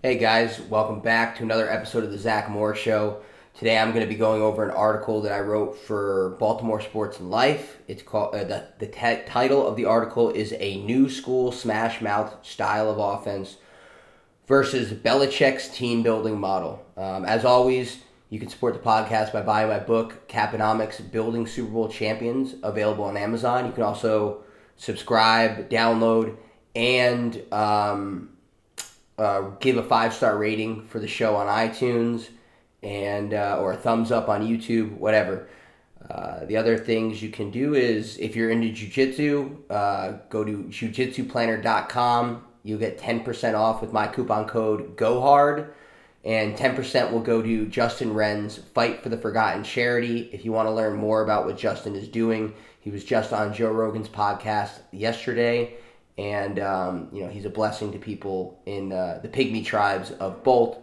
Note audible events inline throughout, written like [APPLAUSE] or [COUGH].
Hey guys, welcome back to another episode of the Zack Moore Show. Today I'm going to be going over an article that I wrote for Baltimore Sports and Life. It's called uh, the the t- title of the article is a new school smash mouth style of offense versus Belichick's team building model. Um, as always, you can support the podcast by buying my book Caponomics: Building Super Bowl Champions, available on Amazon. You can also subscribe, download, and um, uh, give a five star rating for the show on iTunes and uh, or a thumbs up on YouTube, whatever. Uh, the other things you can do is if you're into jujitsu, uh, go to jujitsuplanner.com. You'll get 10% off with my coupon code GOHARD, and 10% will go to Justin Wren's Fight for the Forgotten charity. If you want to learn more about what Justin is doing, he was just on Joe Rogan's podcast yesterday and um, you know he's a blessing to people in uh, the pygmy tribes of both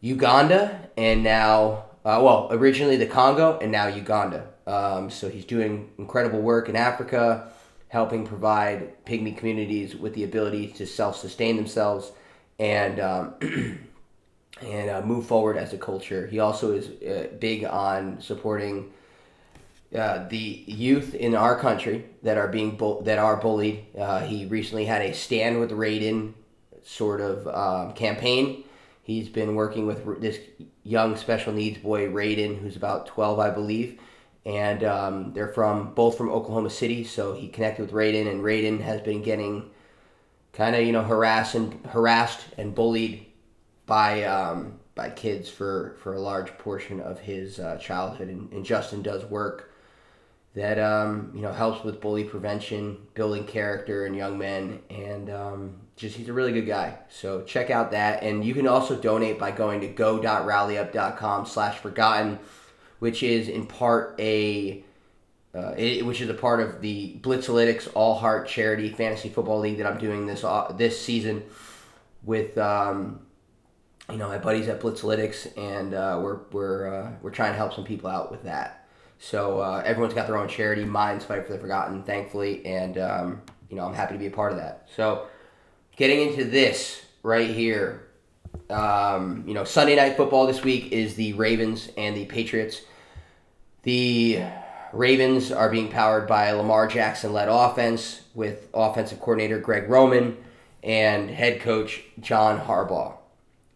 Uganda and now, uh, well, originally the Congo and now Uganda. Um, so he's doing incredible work in Africa, helping provide pygmy communities with the ability to self-sustain themselves and um, [CLEARS THROAT] and uh, move forward as a culture. He also is uh, big on supporting uh, the youth in our country that are being bu- that are bullied. Uh, he recently had a stand with Raiden sort of um, campaign. He's been working with this young special needs boy Raiden, who's about twelve, I believe, and um, they're from both from Oklahoma City. So he connected with Raiden, and Raiden has been getting kind of you know harassed and harassed and bullied by um, by kids for for a large portion of his uh, childhood, and, and Justin does work that um, you know helps with bully prevention, building character in young men, and um, just he's a really good guy. So check out that, and you can also donate by going to go.rallyup.com/forgotten, which is in part a uh, it, which is a part of the Blitzalytics All Heart Charity Fantasy Football League that I'm doing this uh, this season with um, you know my buddies at Blitzalytics, and uh, we're we're uh, we're trying to help some people out with that. So uh, everyone's got their own charity. Mine's Fight for the Forgotten, thankfully, and um, you know I'm happy to be a part of that. So getting into this right here, um, you know Sunday night football this week is the Ravens and the Patriots. The Ravens are being powered by Lamar Jackson led offense with offensive coordinator Greg Roman and head coach John Harbaugh.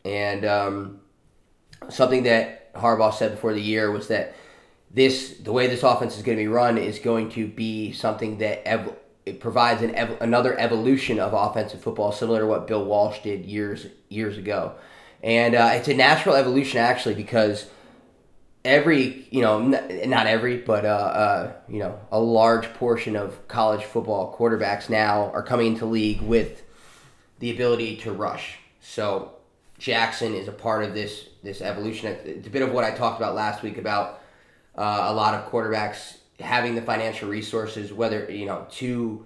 And um, something that Harbaugh said before the year was that this the way this offense is going to be run is going to be something that ev- it provides an ev- another evolution of offensive football, similar to what Bill Walsh did years years ago, and uh, it's a natural evolution actually because every you know n- not every but uh, uh, you know a large portion of college football quarterbacks now are coming into league with the ability to rush. So Jackson is a part of this this evolution. It's a bit of what I talked about last week about uh, a lot of quarterbacks having the financial resources, whether you know to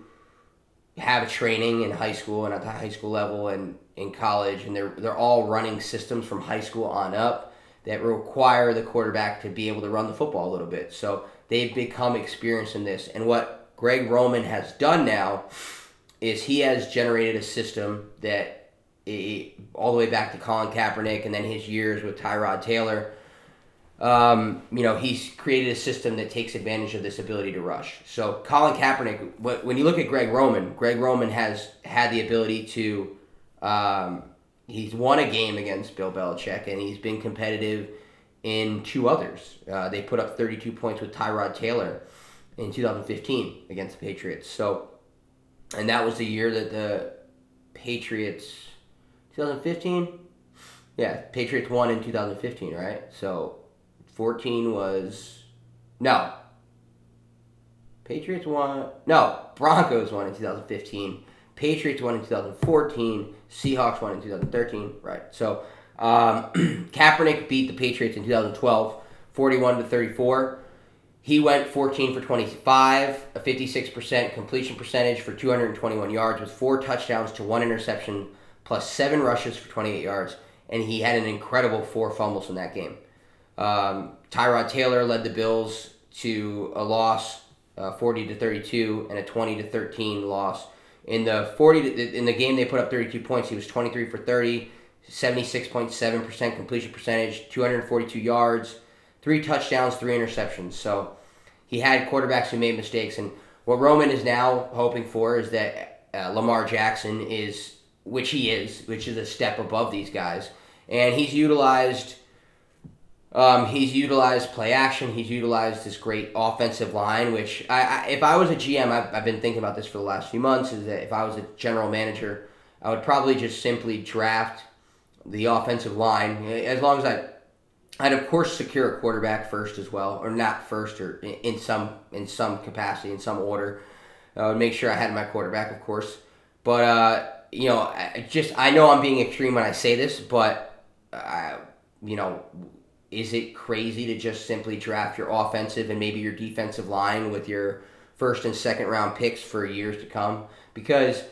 have training in high school and at the high school level and in college, and they're they're all running systems from high school on up that require the quarterback to be able to run the football a little bit. So they've become experienced in this, and what Greg Roman has done now is he has generated a system that all the way back to Colin Kaepernick and then his years with Tyrod Taylor um, you know, he's created a system that takes advantage of this ability to rush. So Colin Kaepernick, when you look at Greg Roman, Greg Roman has had the ability to, um, he's won a game against Bill Belichick, and he's been competitive in two others. Uh, they put up 32 points with Tyrod Taylor in 2015 against the Patriots. So, and that was the year that the Patriots, 2015, yeah, Patriots won in 2015, right? So 14 was no. Patriots won. No, Broncos won in 2015. Patriots won in 2014. Seahawks won in 2013. Right. So um, [CLEARS THROAT] Kaepernick beat the Patriots in 2012, 41 to 34. He went 14 for 25, a 56% completion percentage for 221 yards with four touchdowns to one interception, plus seven rushes for 28 yards, and he had an incredible four fumbles in that game. Um, Tyrod Taylor led the Bills to a loss, uh, 40 to 32, and a 20 to 13 loss. In the 40 to, in the game, they put up 32 points. He was 23 for 30, 76.7% completion percentage, 242 yards, three touchdowns, three interceptions. So he had quarterbacks who made mistakes. And what Roman is now hoping for is that uh, Lamar Jackson is, which he is, which is a step above these guys. And he's utilized. Um, he's utilized play action. He's utilized this great offensive line, which I, I if I was a GM, I've, I've been thinking about this for the last few months. Is that if I was a general manager, I would probably just simply draft the offensive line as long as I I'd of course secure a quarterback first as well, or not first, or in some in some capacity, in some order. I would make sure I had my quarterback, of course. But uh, you know, I just I know I'm being extreme when I say this, but uh, you know, is it crazy to just simply draft your offensive and maybe your defensive line with your first and second round picks for years to come? Because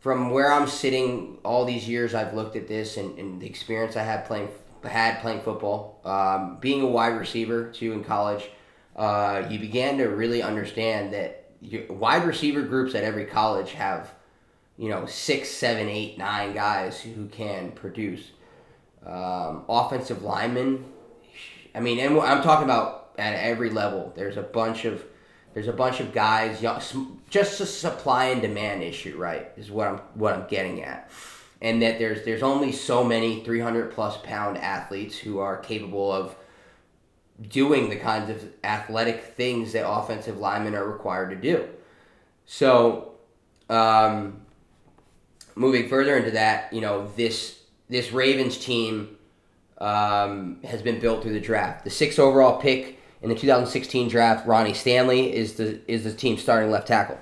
from where I'm sitting, all these years I've looked at this and, and the experience I had playing had playing football, um, being a wide receiver too in college, uh, you began to really understand that wide receiver groups at every college have, you know, six, seven, eight, nine guys who can produce. Um, offensive linemen, I mean, and I'm talking about at every level. There's a bunch of there's a bunch of guys, just a supply and demand issue, right? Is what I'm what I'm getting at and that there's there's only so many 300 plus pound athletes who are capable of doing the kinds of athletic things that offensive linemen are required to do. So, um, moving further into that, you know this this Ravens team um, has been built through the draft. The sixth overall pick in the 2016 draft, Ronnie Stanley is the is the team's starting left tackle.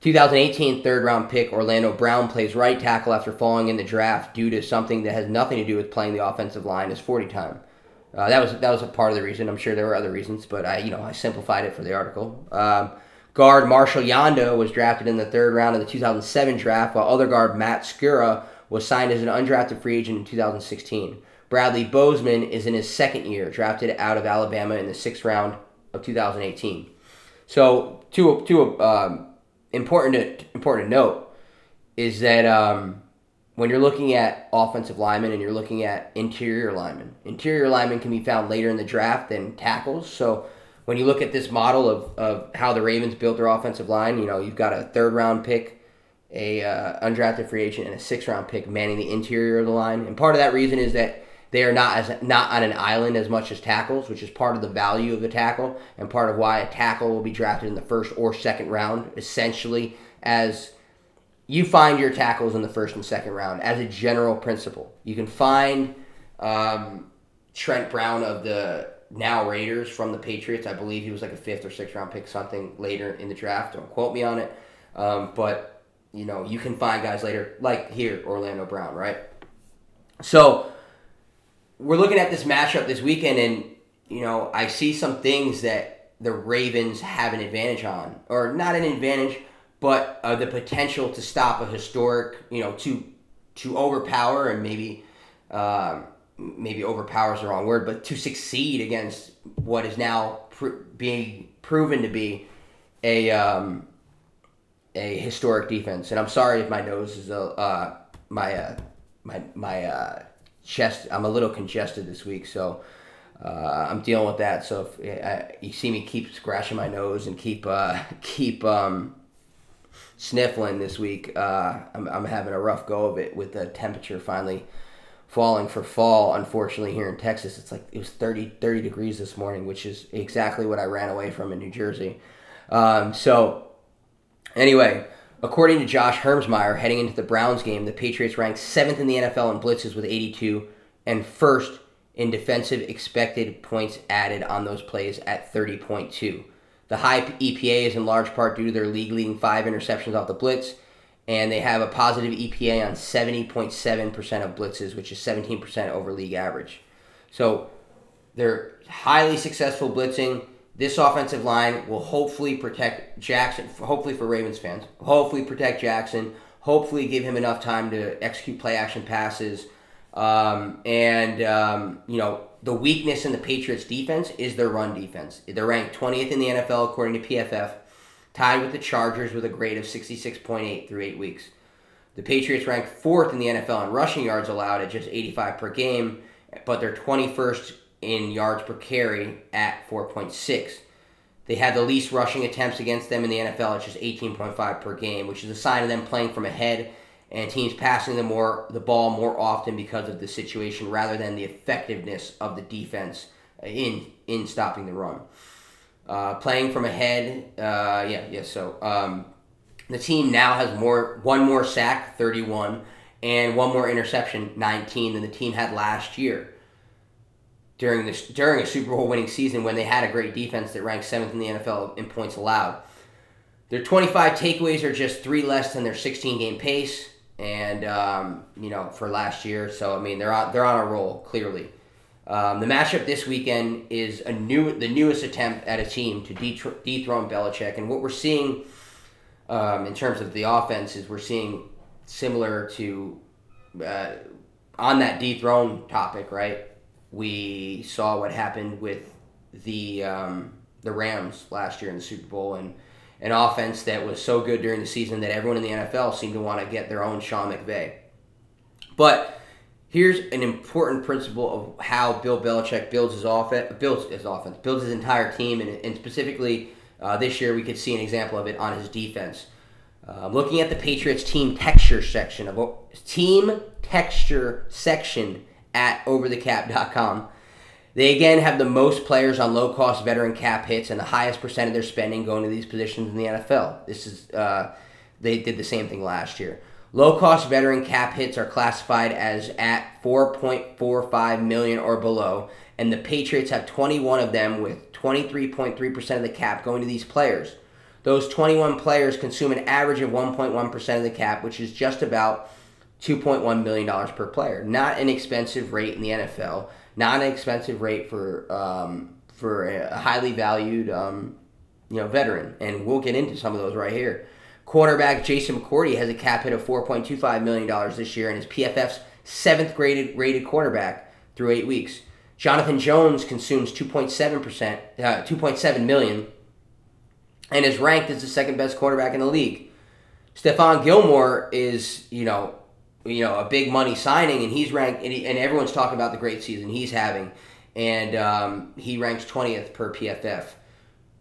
2018 third round pick Orlando Brown plays right tackle after falling in the draft due to something that has nothing to do with playing the offensive line as 40 time. Uh, that was that was a part of the reason. I'm sure there were other reasons, but I you know I simplified it for the article. Um, guard Marshall Yanda was drafted in the third round of the 2007 draft, while other guard Matt Skura was signed as an undrafted free agent in 2016. Bradley Bozeman is in his second year, drafted out of Alabama in the sixth round of 2018. So two two um, important to, important to note is that um, when you're looking at offensive linemen and you're looking at interior linemen, interior linemen can be found later in the draft than tackles. So when you look at this model of, of how the Ravens built their offensive line, you know, you've got a third round pick, a uh, undrafted free agent, and a sixth round pick manning the interior of the line. And part of that reason is that they are not as not on an island as much as tackles, which is part of the value of the tackle and part of why a tackle will be drafted in the first or second round. Essentially, as you find your tackles in the first and second round as a general principle. You can find um, Trent Brown of the now Raiders from the Patriots. I believe he was like a fifth or sixth round pick, something later in the draft. Don't quote me on it. Um, but you know, you can find guys later, like here, Orlando Brown, right? So we're looking at this matchup this weekend, and you know, I see some things that the Ravens have an advantage on, or not an advantage, but uh, the potential to stop a historic, you know, to to overpower and maybe um, maybe overpower is the wrong word, but to succeed against what is now pr- being proven to be a um, a historic defense. And I'm sorry if my nose is a uh, my uh, my my uh, chest. I'm a little congested this week, so uh, I'm dealing with that. So if uh, you see me keep scratching my nose and keep uh, [LAUGHS] keep um, sniffling this week, uh, I'm, I'm having a rough go of it with the temperature finally falling for fall. Unfortunately, here in Texas, it's like it was 30 30 degrees this morning, which is exactly what I ran away from in New Jersey. Um, so anyway. According to Josh Hermsmeyer, heading into the Browns game, the Patriots ranked seventh in the NFL in blitzes with 82 and first in defensive expected points added on those plays at 30.2. The high EPA is in large part due to their league leading five interceptions off the blitz, and they have a positive EPA on 70.7% of blitzes, which is 17% over league average. So they're highly successful blitzing this offensive line will hopefully protect Jackson, hopefully for Ravens fans, hopefully protect Jackson, hopefully give him enough time to execute play action passes. Um, and, um, you know, the weakness in the Patriots defense is their run defense. They're ranked 20th in the NFL according to PFF, tied with the Chargers with a grade of 66.8 through eight weeks. The Patriots rank fourth in the NFL in rushing yards allowed at just 85 per game, but they're 21st in yards per carry at 4.6. They had the least rushing attempts against them in the NFL at just 18.5 per game, which is a sign of them playing from ahead and teams passing the more the ball more often because of the situation rather than the effectiveness of the defense in in stopping the run. Uh, playing from ahead, uh, yeah, yeah. So um, the team now has more one more sack, 31, and one more interception, 19, than the team had last year during this during a Super Bowl winning season when they had a great defense that ranked seventh in the NFL in points allowed. Their 25 takeaways are just three less than their 16 game pace, and um, you know for last year. So I mean they're on they're on a roll clearly. Um, the matchup this weekend is a new the newest attempt at a team to dethrone Belichick, and what we're seeing um, in terms of the offense is we're seeing similar to uh, on that dethrone topic, right? We saw what happened with the um, the Rams last year in the Super Bowl, and an offense that was so good during the season that everyone in the NFL seemed to want to get their own Sean McVay. But here's an important principle of how Bill Belichick builds his offense, builds his offense, builds his entire team, and, and specifically uh, this year we could see an example of it on his defense. Uh, looking at the Patriots team texture section of team texture section at overthecap.com. They again have the most players on low cost veteran cap hits and the highest percent of their spending going to these positions in the NFL. This is uh, they did the same thing last year. Low cost veteran cap hits are classified as at 4.45 million or below, and the Patriots have 21 of them with 23.3% of the cap going to these players. Those 21 players consume an average of 1.1% of the cap, which is just about $2.1 million per player. Not an expensive rate in the NFL, not an expensive rate for um, for a highly valued um, you know veteran, and we'll get into some of those right here. Quarterback Jason McCourty has a cap hit of $4.25 million this year and is PFF's seventh graded rated quarterback through eight weeks. Jonathan Jones consumes 2.7%, uh, 2.7 million and is ranked as the second best quarterback in the league. Stephon Gilmore is, you know, you know, a big money signing, and he's ranked, and, he, and everyone's talking about the great season he's having, and um, he ranks 20th per PFF.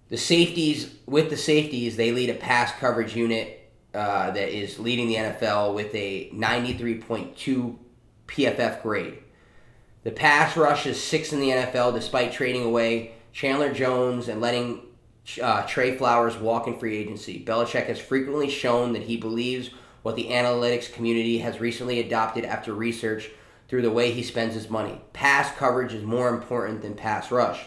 The safeties, with the safeties, they lead a pass coverage unit uh, that is leading the NFL with a 93.2 PFF grade. The pass rush is sixth in the NFL despite trading away Chandler Jones and letting uh, Trey Flowers walk in free agency. Belichick has frequently shown that he believes what the analytics community has recently adopted after research through the way he spends his money. Pass coverage is more important than pass rush.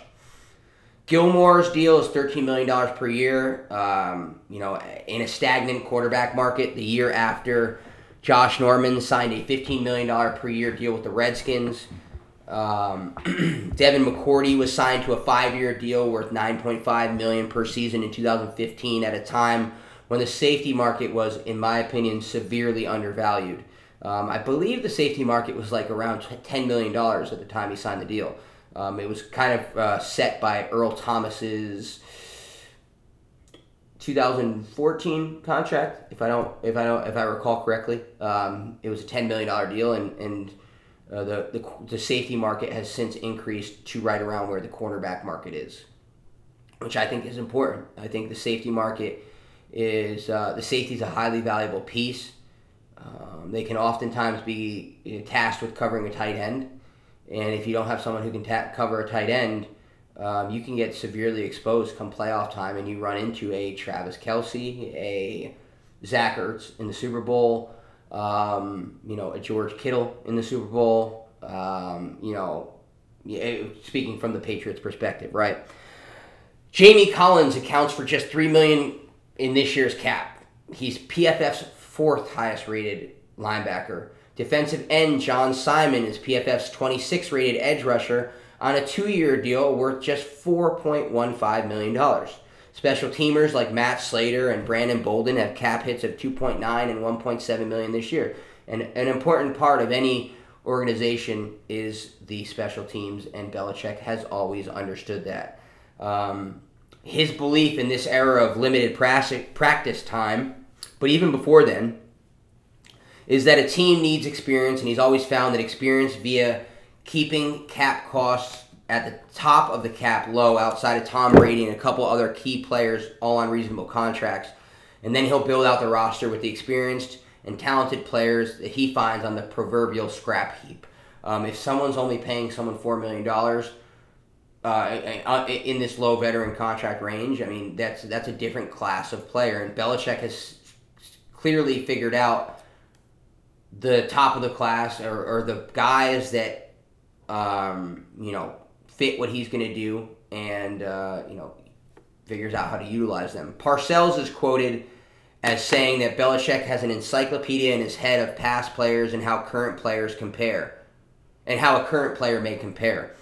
Gilmore's deal is $13 million per year. Um, you know, in a stagnant quarterback market, the year after Josh Norman signed a $15 million per year deal with the Redskins. Um, [CLEARS THROAT] Devin McCourty was signed to a five-year deal worth 9.5 million per season in 2015 at a time when the safety market was, in my opinion, severely undervalued. Um, I believe the safety market was like around $10 million at the time he signed the deal. Um, it was kind of uh, set by Earl Thomas's 2014 contract, if I don't, if I don't, if I recall correctly. Um, it was a $10 million deal, and and uh, the, the the safety market has since increased to right around where the cornerback market is, which I think is important. I think the safety market is uh, the safety is a highly valuable piece. Um, they can oftentimes be you know, tasked with covering a tight end and if you don't have someone who can ta- cover a tight end, um, you can get severely exposed come playoff time, and you run into a Travis Kelce, a Zach Ertz in the Super Bowl, um, you know, a George Kittle in the Super Bowl. Um, you know, speaking from the Patriots' perspective, right? Jamie Collins accounts for just three million in this year's cap. He's PFF's fourth highest rated linebacker. Defensive end John Simon is PFF's 26 rated edge rusher on a two year deal worth just $4.15 million. Special teamers like Matt Slater and Brandon Bolden have cap hits of 2.9 and 1.7 million this year. And an important part of any organization is the special teams, and Belichick has always understood that. Um, his belief in this era of limited practice time, but even before then, is that a team needs experience, and he's always found that experience via keeping cap costs at the top of the cap low outside of Tom Brady and a couple other key players all on reasonable contracts. And then he'll build out the roster with the experienced and talented players that he finds on the proverbial scrap heap. Um, if someone's only paying someone $4 million uh, in this low veteran contract range, I mean, that's, that's a different class of player. And Belichick has clearly figured out the top of the class or, or the guys that, um, you know, fit what he's going to do and, uh, you know, figures out how to utilize them. Parcells is quoted as saying that Belichick has an encyclopedia in his head of past players and how current players compare, and how a current player may compare,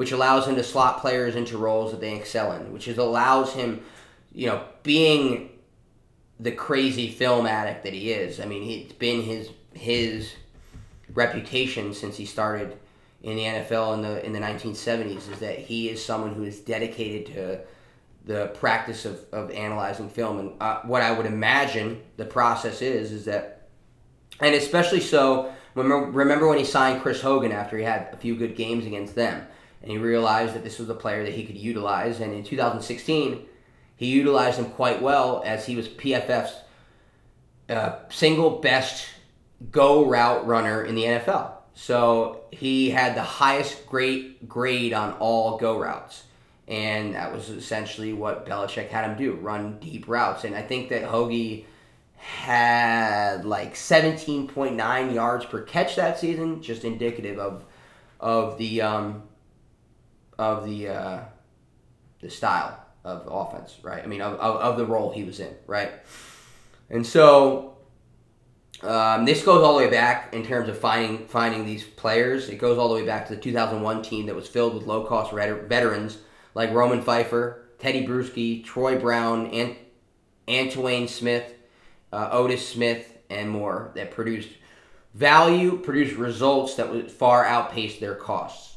which allows him to slot players into roles that they excel in, which is allows him, you know, being the crazy film addict that he is. I mean, it's been his his reputation since he started in the NFL in the in the 1970s is that he is someone who is dedicated to the practice of, of analyzing film. And uh, what I would imagine the process is, is that, and especially so, remember, remember when he signed Chris Hogan after he had a few good games against them, and he realized that this was a player that he could utilize. And in 2016, he utilized him quite well as he was PFF's uh, single best go route runner in the NFL. So he had the highest grade grade on all go routes. And that was essentially what Belichick had him do run deep routes. And I think that Hoagie had like 17.9 yards per catch that season, just indicative of of the um, of the uh, the style of offense, right? I mean, of, of, of the role he was in, right? And so um, this goes all the way back in terms of finding finding these players. It goes all the way back to the 2001 team that was filled with low cost veterans like Roman Phifer, Tedy Bruschi, Troy Brown, and Antowain Smith, uh, Otis Smith, and more that produced value, produced results that would far outpace their costs.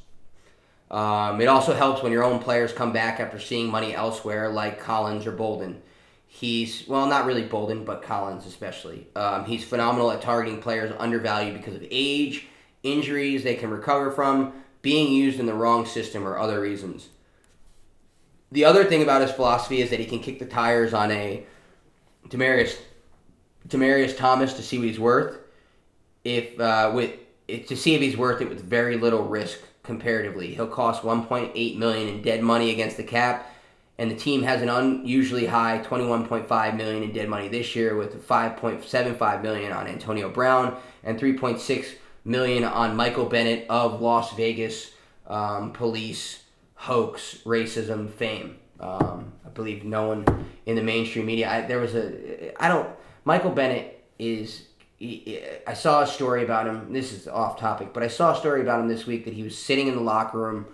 Um, it also helps when your own players come back after seeing money elsewhere, like Collins or Bolden. He's, well, not really Bolden, but Collins especially. Um, he's phenomenal at targeting players undervalued because of age, injuries they can recover from, being used in the wrong system, or other reasons. The other thing about his philosophy is that he can kick the tires on a Demaryius Demaryius Thomas to see what he's worth. If uh, with to see if he's worth it with very little risk comparatively. He'll cost 1.8 million in dead money against the cap, and the team has an unusually high 21.5 million in dead money this year with 5.75 million on Antonio Brown and 3.6 million on Michael Bennett of Las Vegas um, Police hoax, racism, fame. Um, I believe no one in the mainstream media. I, there was a. I don't. Michael Bennett is. I saw a story about him. This is off topic, but I saw a story about him this week that he was sitting in the locker room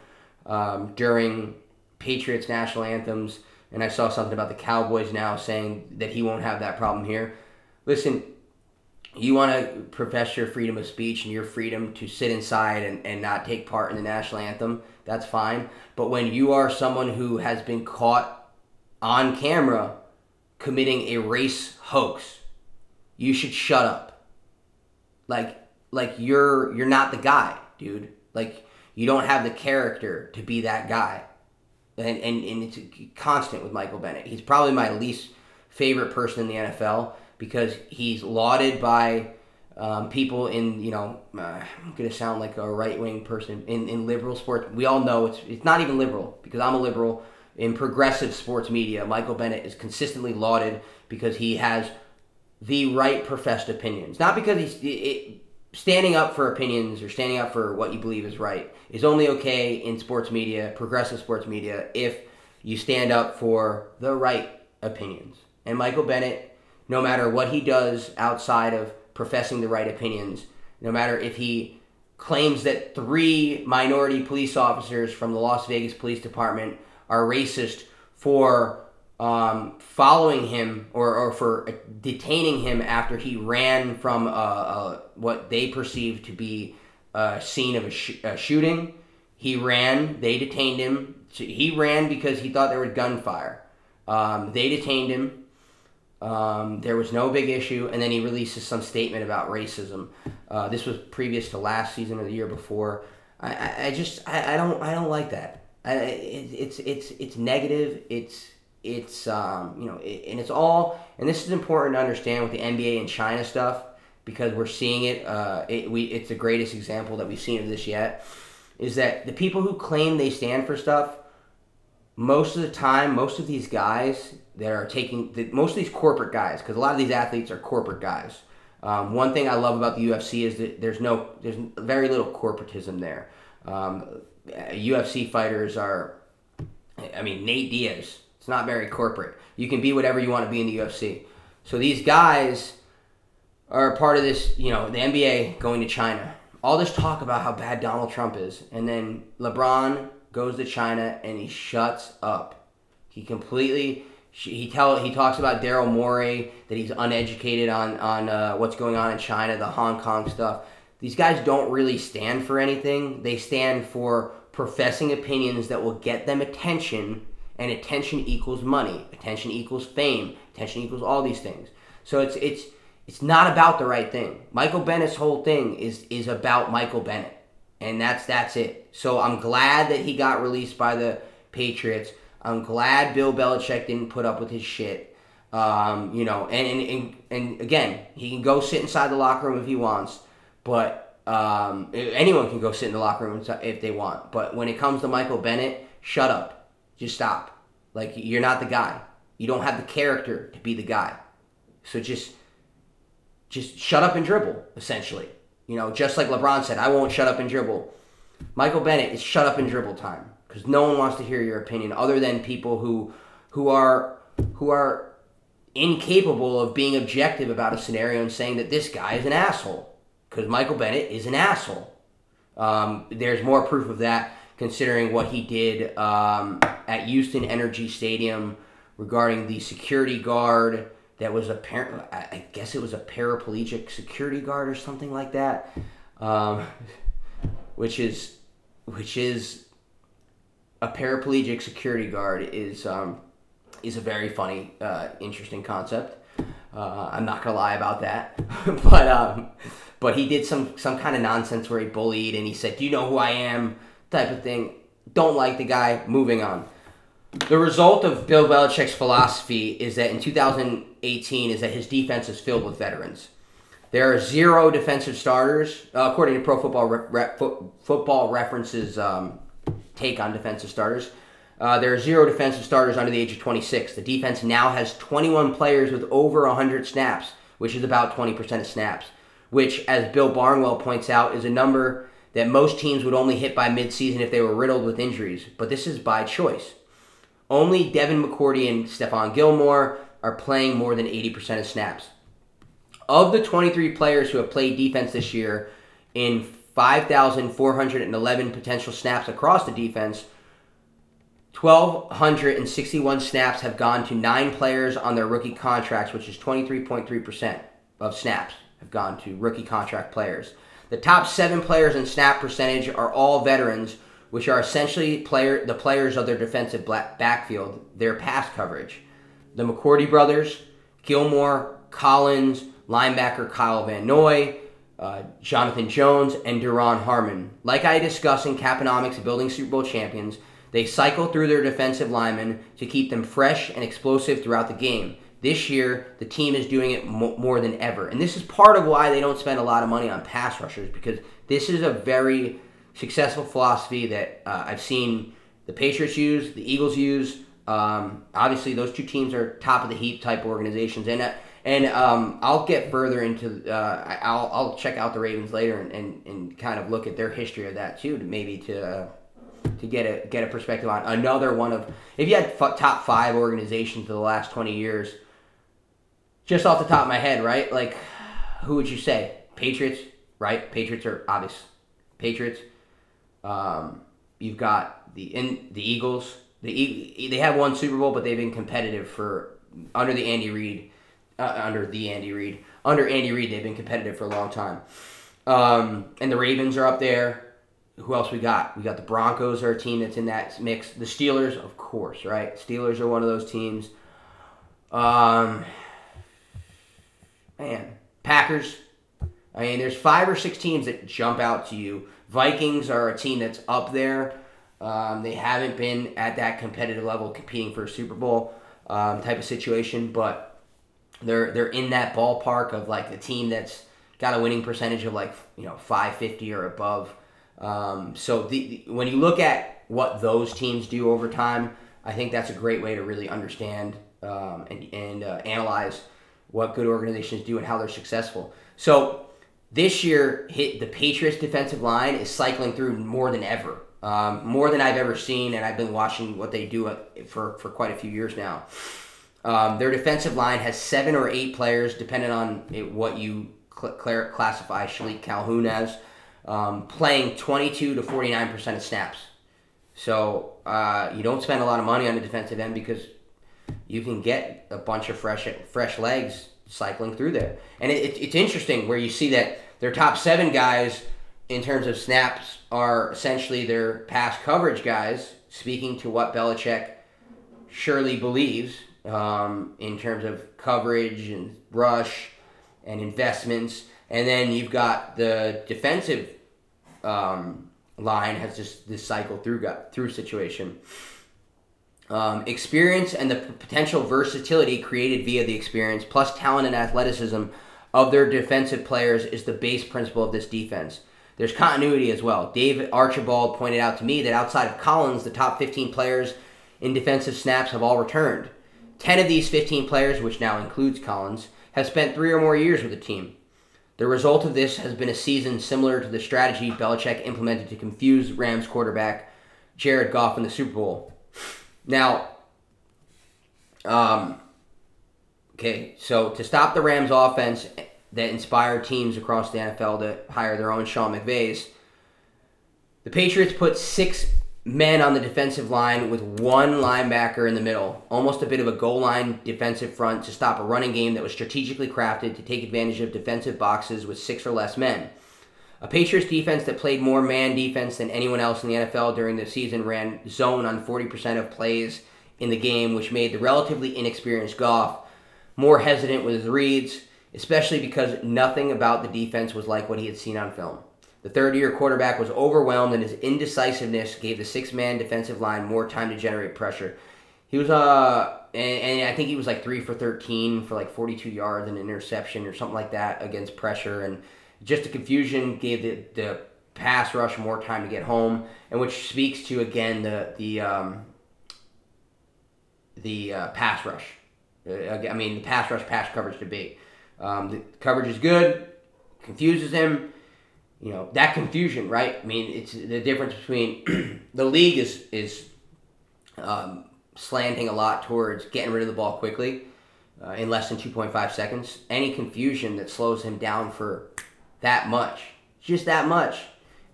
um, during Patriots national anthems, and I saw something about the Cowboys now saying that he won't have that problem here. Listen, you want to profess your freedom of speech and your freedom to sit inside and, and not take part in the national anthem, that's fine. But when you are someone who has been caught on camera committing a race hoax, you should shut up. Like like you're you're not the guy, dude. Like you don't have the character to be that guy. And and, and it's constant with Michael Bennett. He's probably my least favorite person in the NFL because he's lauded by um, people in you know uh, I'm gonna sound like a right wing person in, in liberal sports. We all know it's it's not even liberal because I'm a liberal in progressive sports media. Michael Bennett is consistently lauded because he has the right professed opinions, not because he's it, standing up for opinions or standing up for what you believe is right is only okay in sports media, progressive sports media, if you stand up for the right opinions. And Michael Bennett no matter what he does outside of professing the right opinions, no matter if he claims that three minority police officers from the Las Vegas Police Department are racist for um, following him or, or for detaining him after he ran from a, a, what they perceived to be a scene of a, sh- a shooting. He ran, they detained him. He ran because he thought there was gunfire. Um, they detained him Um, there was no big issue, and then he releases some statement about racism. Uh, this was previous to last season or the year before. I, I, I just I, I don't I don't like that. I, it, it's it's it's negative. It's it's um, you know it, and it's all and this is important to understand with the NBA and China stuff because we're seeing it. Uh, it we it's the greatest example that we've seen of this yet. Is that the people who claim they stand for stuff? Most of the time, most of these guys that are taking the, most of these corporate guys, because a lot of these athletes are corporate guys. Um, one thing I love about the UFC is that there's no, there's very little corporatism there. Um, UFC fighters are, I mean, Nate Diaz. Not very corporate. You can be whatever you want to be in the UFC. So these guys are part of this, you know, the NBA going to China. All this talk about how bad Donald Trump is, and then LeBron goes to China and he shuts up. He completely he tell he talks about Daryl Morey that he's uneducated on on uh, what's going on in China, the Hong Kong stuff. These guys don't really stand for anything. They stand for professing opinions that will get them attention, and attention equals money. Attention equals fame. Attention equals all these things. So it's it's it's not about the right thing. Michael Bennett's whole thing is is about Michael Bennett, and that's that's it. So I'm glad that he got released by the Patriots. I'm glad Bill Belichick didn't put up with his shit. Um, you know, and, and, and, and again, he can go sit inside the locker room if he wants, but um, anyone can go sit in the locker room if they want. But when it comes to Michael Bennett, shut up. Just stop. Like, you're not the guy. You don't have the character to be the guy. So just, just shut up and dribble, essentially. You know, just like LeBron said, I won't shut up and dribble. Michael Bennett is shut up and dribble time because no one wants to hear your opinion other than people who who are who are incapable of being objective about a scenario and saying that this guy is an asshole because Michael Bennett is an asshole. Um, there's more proof of that considering what he did um, at Houston NRG Stadium regarding the security guard that was apparently, I guess it was a paraplegic security guard or something like that, um, which is, which is a paraplegic security guard is um, is a very funny, uh, interesting concept. Uh, I'm not gonna lie about that, [LAUGHS] but um, but he did some some kind of nonsense where he bullied and he said, "Do you know who I am?" Type of thing. Don't like the guy. Moving on. The result of Bill Belichick's philosophy is that in 2018 is that his defense is filled with veterans. There are zero defensive starters, uh, according to Pro Football Re- Re- Football References um, take on defensive starters. Uh, there are zero defensive starters under the age of 26. The defense now has 21 players with over 100 snaps, which is about 20% of snaps, which, as Bill Barnwell points out, is a number that most teams would only hit by midseason if they were riddled with injuries. But this is by choice. Only Devin McCourty and Stephon Gilmore are playing more than 80% of snaps. Of the 23 players who have played defense this year in 5,411 potential snaps across the defense. 1,261 snaps have gone to nine players on their rookie contracts, which is 23.3% of snaps have gone to rookie contract players. The top seven players in snap percentage are all veterans, which are essentially player the players of their defensive backfield, their pass coverage. The McCourty brothers, Gilmore, Collins, linebacker Kyle Van Noy, uh, Jonathan Jones, and Duron Harmon. Like I discussed in Caponomics Building Super Bowl Champions, they cycle through their defensive linemen to keep them fresh and explosive throughout the game. This year, the team is doing it mo- more than ever. And this is part of why they don't spend a lot of money on pass rushers because this is a very successful philosophy that uh, I've seen the Patriots use, the Eagles use. Um, obviously, those two teams are top of the heap type organizations. And uh, and um, I'll get further into. Uh, I'll I'll check out the Ravens later and, and, and kind of look at their history of that too, to maybe to uh, to get a get a perspective on another one of. If you had f- top five organizations for the last twenty years, just off the top of my head, right? Like, who would you say? Patriots, right? Patriots are obvious. Patriots. Um, you've got the in the Eagles. The they have one Super Bowl, but they've been competitive for under the Andy Reid uh, under the Andy Reid. Under Andy Reid, they've been competitive for a long time. Um, and the Ravens are up there. Who else we got? We got the Broncos are a team that's in that mix. The Steelers, of course, right? Steelers are one of those teams. Um, man, Packers. I mean, there's five or six teams that jump out to you. Vikings are a team that's up there. Um, they haven't been at that competitive level competing for a Super Bowl um, type of situation, but they're they're in that ballpark of like the team that's got a winning percentage of like you know 550 or above. Um, so the, when you look at what those teams do over time, I think that's a great way to really understand um, and, and uh, analyze what good organizations do and how they're successful. So this year, hit the Patriots defensive line is cycling through more than ever, um, more than I've ever seen, and I've been watching what they do for for quite a few years now. Um, their defensive line has seven or eight players, depending on it, what you cl- classify Shilique Calhoun as, um, playing 22 to 49 percent of snaps. So uh, you don't spend a lot of money on the defensive end because you can get a bunch of fresh fresh legs cycling through there. And it, it, it's interesting where you see that their top seven guys in terms of snaps are essentially their pass coverage guys, speaking to what Belichick surely believes um, in terms of coverage and rush and investments. And then you've got the defensive um, line has just this cycle through got, through situation. Um, experience and the potential versatility created via the experience, plus talent and athleticism of their defensive players, is the base principle of this defense. There's continuity as well. Dave Archibald pointed out to me that outside of Collins, the top 15 players in defensive snaps have all returned. 10 of these 15 players, which now includes Collins, have spent three or more years with the team. The result of this has been a season similar to the strategy Belichick implemented to confuse Rams quarterback Jared Goff in the Super Bowl. Now, um, okay, so to stop the Rams offense that inspired teams across the NFL to hire their own Sean McVays, the Patriots put six men on the defensive line with one linebacker in the middle, almost a bit of a goal line defensive front to stop a running game that was strategically crafted to take advantage of defensive boxes with six or less men. A Patriots defense that played more man defense than anyone else in the NFL during the season ran zone on 40% of plays in the game, which made the relatively inexperienced Goff more hesitant with his reads, especially because nothing about the defense was like what he had seen on film. The third year quarterback was overwhelmed, and his indecisiveness gave the six man defensive line more time to generate pressure. He was, uh, and, and, I think he was like three for 13 for like 42 yards and an interception or something like that against pressure. And just the confusion gave the, the pass rush more time to get home, and which speaks to again the the um, the uh, pass rush. Uh, I mean, the pass rush pass coverage debate. Um, the coverage is good, confuses him. You know that confusion, right? I mean, it's the difference between [CLEARS THROAT] the league is is um, slanting a lot towards getting rid of the ball quickly uh, in less than 2.5 seconds. Any confusion that slows him down for that much, just that much,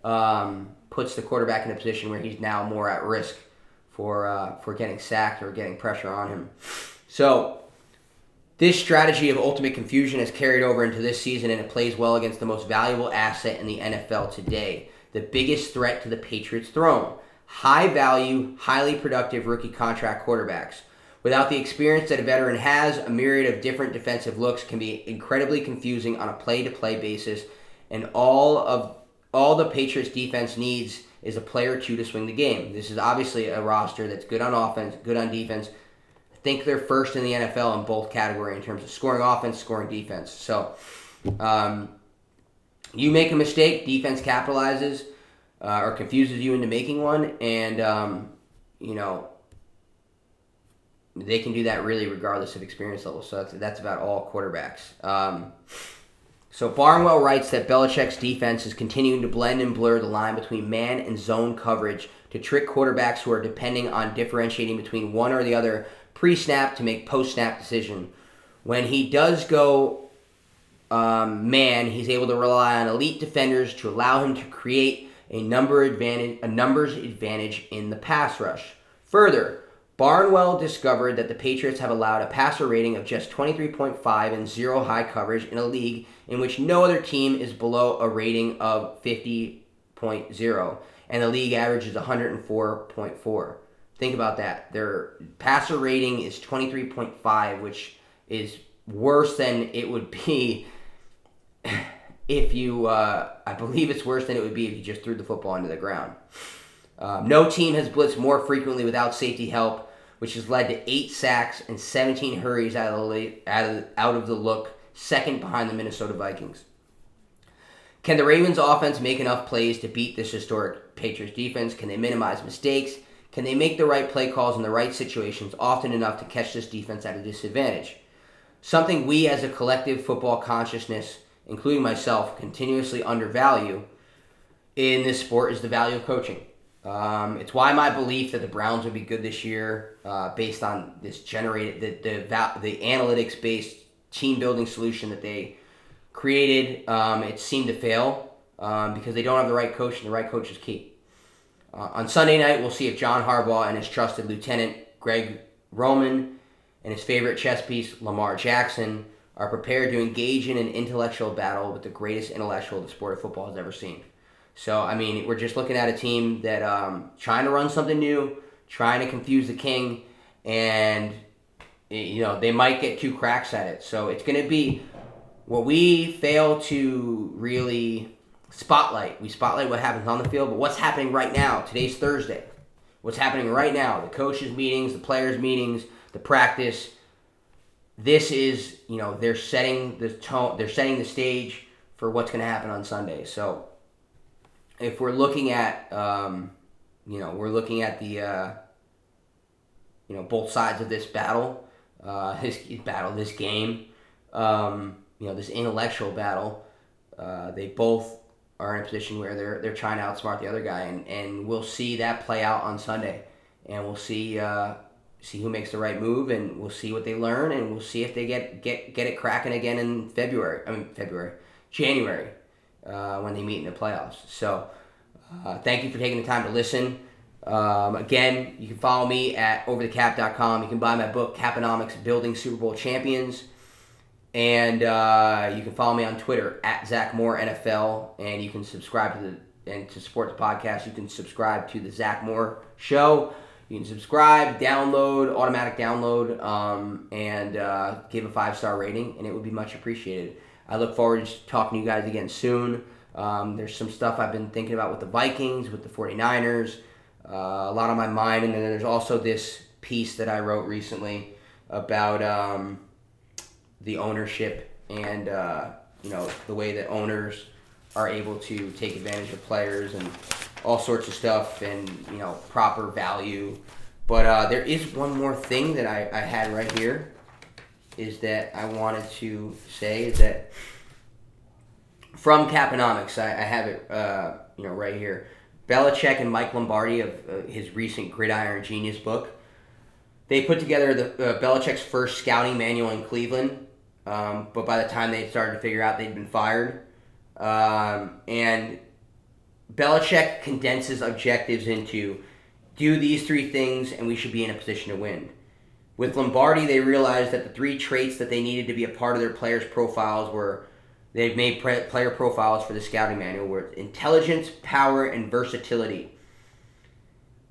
um, puts the quarterback in a position where he's now more at risk for uh, for getting sacked or getting pressure on him. So this strategy of ultimate confusion has carried over into this season, and it plays well against the most valuable asset in the NFL today, the biggest threat to the Patriots' throne. High value, highly productive rookie contract quarterbacks. Without the experience that a veteran has, a myriad of different defensive looks can be incredibly confusing on a play-to-play basis, and all of all the Patriots defense needs is a player or two to swing the game. This is obviously a roster that's good on offense, good on defense. I think they're first in the NFL in both category in terms of scoring offense, scoring defense. So, um, you make a mistake, defense capitalizes uh, or confuses you into making one, and um, you know they can do that really regardless of experience level. So that's, that's about all quarterbacks. Um, so Barnwell writes that Belichick's defense is continuing to blend and blur the line between man and zone coverage to trick quarterbacks who are depending on differentiating between one or the other pre-snap to make post-snap decision. When he does go um, man, he's able to rely on elite defenders to allow him to create a number advantage, a numbers advantage in the pass rush. Further, Barnwell discovered that the Patriots have allowed a passer rating of just 23.5 and zero high coverage in a league in which no other team is below a rating of 50.0, and the league average is 104.4. Think about that. Their passer rating is 23.5, which is worse than it would be [LAUGHS] if you. Uh, I believe it's worse than it would be if you just threw the football into the ground. Um, no team has blitzed more frequently without safety help, which has led to eight sacks and 17 hurries out of the, late, out of, out of the look, second behind the Minnesota Vikings. Can the Ravens offense make enough plays to beat this historic Patriots defense? Can they minimize mistakes? Can they make the right play calls in the right situations often enough to catch this defense at a disadvantage? Something we as a collective football consciousness, including myself, continuously undervalue in this sport is the value of coaching. Um, it's why my belief that the Browns would be good this year, uh, based on this generated the the, the analytics based team building solution that they created, um, it seemed to fail um, because they don't have the right coach, and the right coach is key. Uh, on Sunday night, we'll see if John Harbaugh and his trusted lieutenant Greg Roman and his favorite chess piece Lamar Jackson are prepared to engage in an intellectual battle with the greatest intellectual the sport of football has ever seen. So I mean, we're just looking at a team that um, trying to run something new, trying to confuse the king, and you know they might get two cracks at it. So it's going to be what we fail to really spotlight. We spotlight what happens on the field, but what's happening right now? Today's Thursday. What's happening right now? The coaches' meetings, the players' meetings, the practice. This is, you know, they're setting the tone. They're setting the stage for what's going to happen on Sunday. So if we're looking at, um, you know, we're looking at the, uh, you know, both sides of this battle, uh, [LAUGHS] this battle, this game, um, you know, this intellectual battle. Uh, they both are in a position where they're they're trying to outsmart the other guy, and, and we'll see that play out on Sunday, and we'll see uh, see who makes the right move, and we'll see what they learn, and we'll see if they get get get it cracking again in February. I mean February, January uh, when they meet in the playoffs. So, uh, thank you for taking the time to listen. Um, again, you can follow me at overthecap.com. You can buy my book, Caponomics Building Super Bowl Champions. And uh, you can follow me on Twitter at Zack Moore NFL. And you can subscribe to the and to support the podcast, you can subscribe to the Zack Moore Show. You can subscribe, download, automatic download, um, and uh, give a five star rating, and it would be much appreciated. I look forward to talking to you guys again soon. Um, there's some stuff I've been thinking about with the Vikings, with the 49ers, uh, a lot on my mind. And then there's also this piece that I wrote recently about um, the ownership and, uh, you know, the way that owners are able to take advantage of players and all sorts of stuff and, you know, proper value. But uh, there is one more thing that I, I had right here is that I wanted to say that from Caponomics, I, I have it, uh, you know, right here. Belichick and Mike Lombardi of uh, his recent Gridiron Genius book. They put together the uh, Belichick's first scouting manual in Cleveland, um, but by the time they started to figure out they'd been fired, um, and Belichick condenses objectives into do these three things and we should be in a position to win. With Lombardi, they realized that the three traits that they needed to be a part of their players' profiles were they've made player profiles for the scouting manual were intelligence, power, and versatility.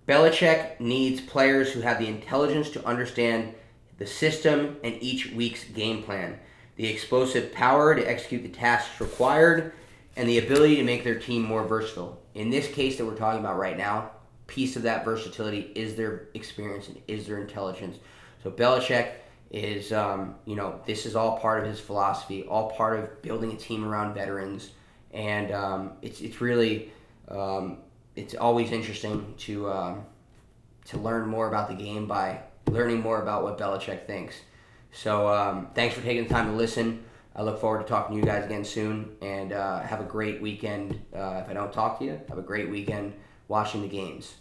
Belichick needs players who have the intelligence to understand the system and each week's game plan, the explosive power to execute the tasks required, and the ability to make their team more versatile. In this case that we're talking about right now, piece of that versatility is their experience and is their intelligence. So Belichick is, um, you know, this is all part of his philosophy, all part of building a team around veterans, and um, it's it's really um, it's always interesting to um, to learn more about the game by learning more about what Belichick thinks. So um, thanks for taking the time to listen. I look forward to talking to you guys again soon, and uh, have a great weekend. Uh, if I don't talk to you, have a great weekend watching the games.